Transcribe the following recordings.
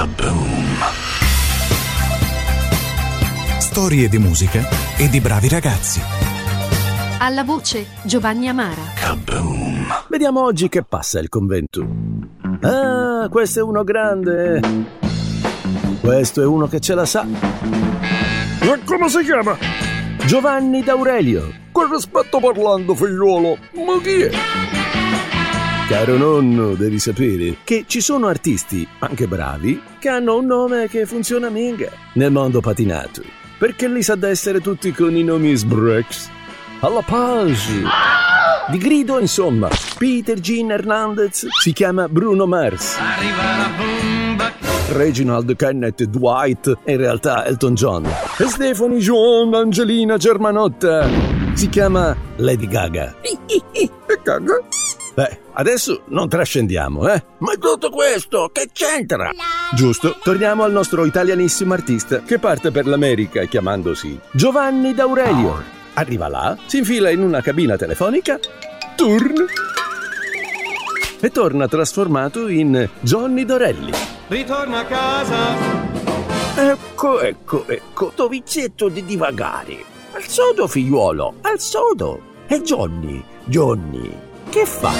Kaboom! Storie di musica e di bravi ragazzi. Alla voce Giovanni Amara. Kaboom! Vediamo oggi che passa il convento. Ah, questo è uno grande. Questo è uno che ce la sa. E come si chiama? Giovanni D'Aurelio. Con rispetto parlando, figliuolo. Ma chi è? Caro nonno, devi sapere che ci sono artisti, anche bravi, che hanno un nome che funziona minga nel mondo patinato. Perché li sa d'essere tutti con i nomi sbreaks. Alla page. Di grido, insomma. Peter Jean Hernandez si chiama Bruno Mars. Reginald Kenneth Dwight è in realtà Elton John. E Stephanie John Angelina Germanotta si chiama Lady Gaga. E caga? Beh, adesso non trascendiamo, eh? Ma tutto questo, che c'entra? Giusto, torniamo al nostro italianissimo artista che parte per l'America chiamandosi Giovanni D'Aurelio. Arriva là, si infila in una cabina telefonica, turn, e torna trasformato in Johnny Dorelli. Ritorna a casa. Ecco, ecco, ecco, dovizzetto di divagare. Al sodo, figliuolo, al sodo. E Johnny, Johnny, che fa?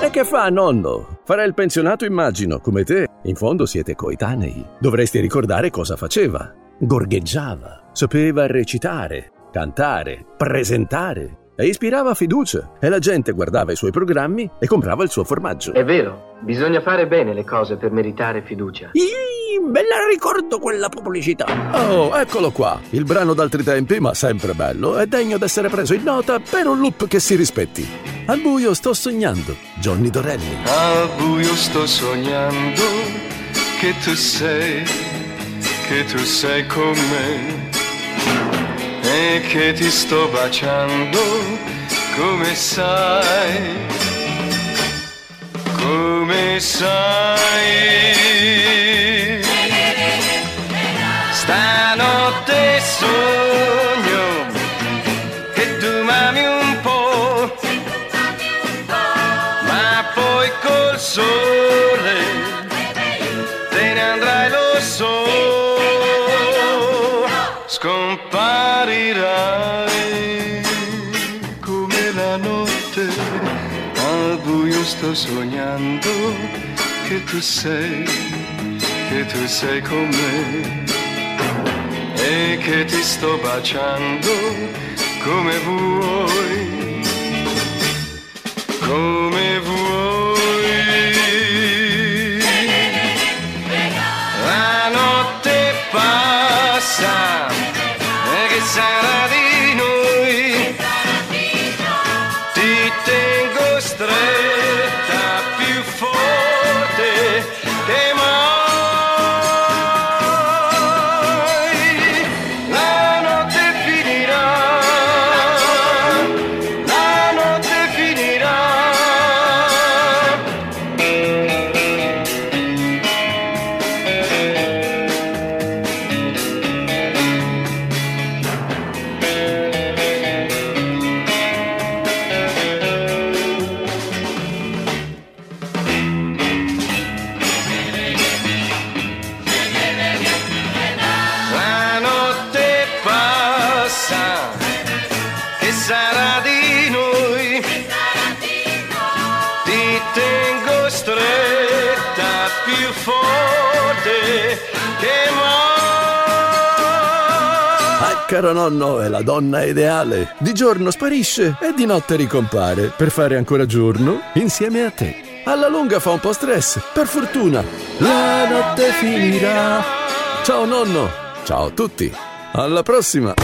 E che fa, nonno? Farà il pensionato, immagino, come te. In fondo siete coetanei. Dovresti ricordare cosa faceva. Gorgheggiava, sapeva recitare, cantare, presentare e ispirava fiducia. E la gente guardava i suoi programmi e comprava il suo formaggio. È vero, bisogna fare bene le cose per meritare fiducia. Ih, me la ricordo quella pubblicità. Oh, eccolo qua. Il brano d'altri tempi, ma sempre bello, è degno d'essere preso in nota per un loop che si rispetti. Al buio sto sognando. Johnny Dorelli. Al buio sto sognando che tu sei, che tu sei con me e che ti sto baciando come sai, come sai. Stanotte sogno col sole te ne andrai lo so, scomparirai come la notte, al buio sto sognando che tu sei, che tu sei con me. E che ti sto baciando stretta più forte che mai. Ah, caro nonno, è la donna ideale. Di giorno sparisce e di notte ricompare per fare ancora giorno insieme a te. Alla lunga fa un po' stress, per fortuna. La notte finirà. Ciao nonno. Ciao a tutti. Alla prossima.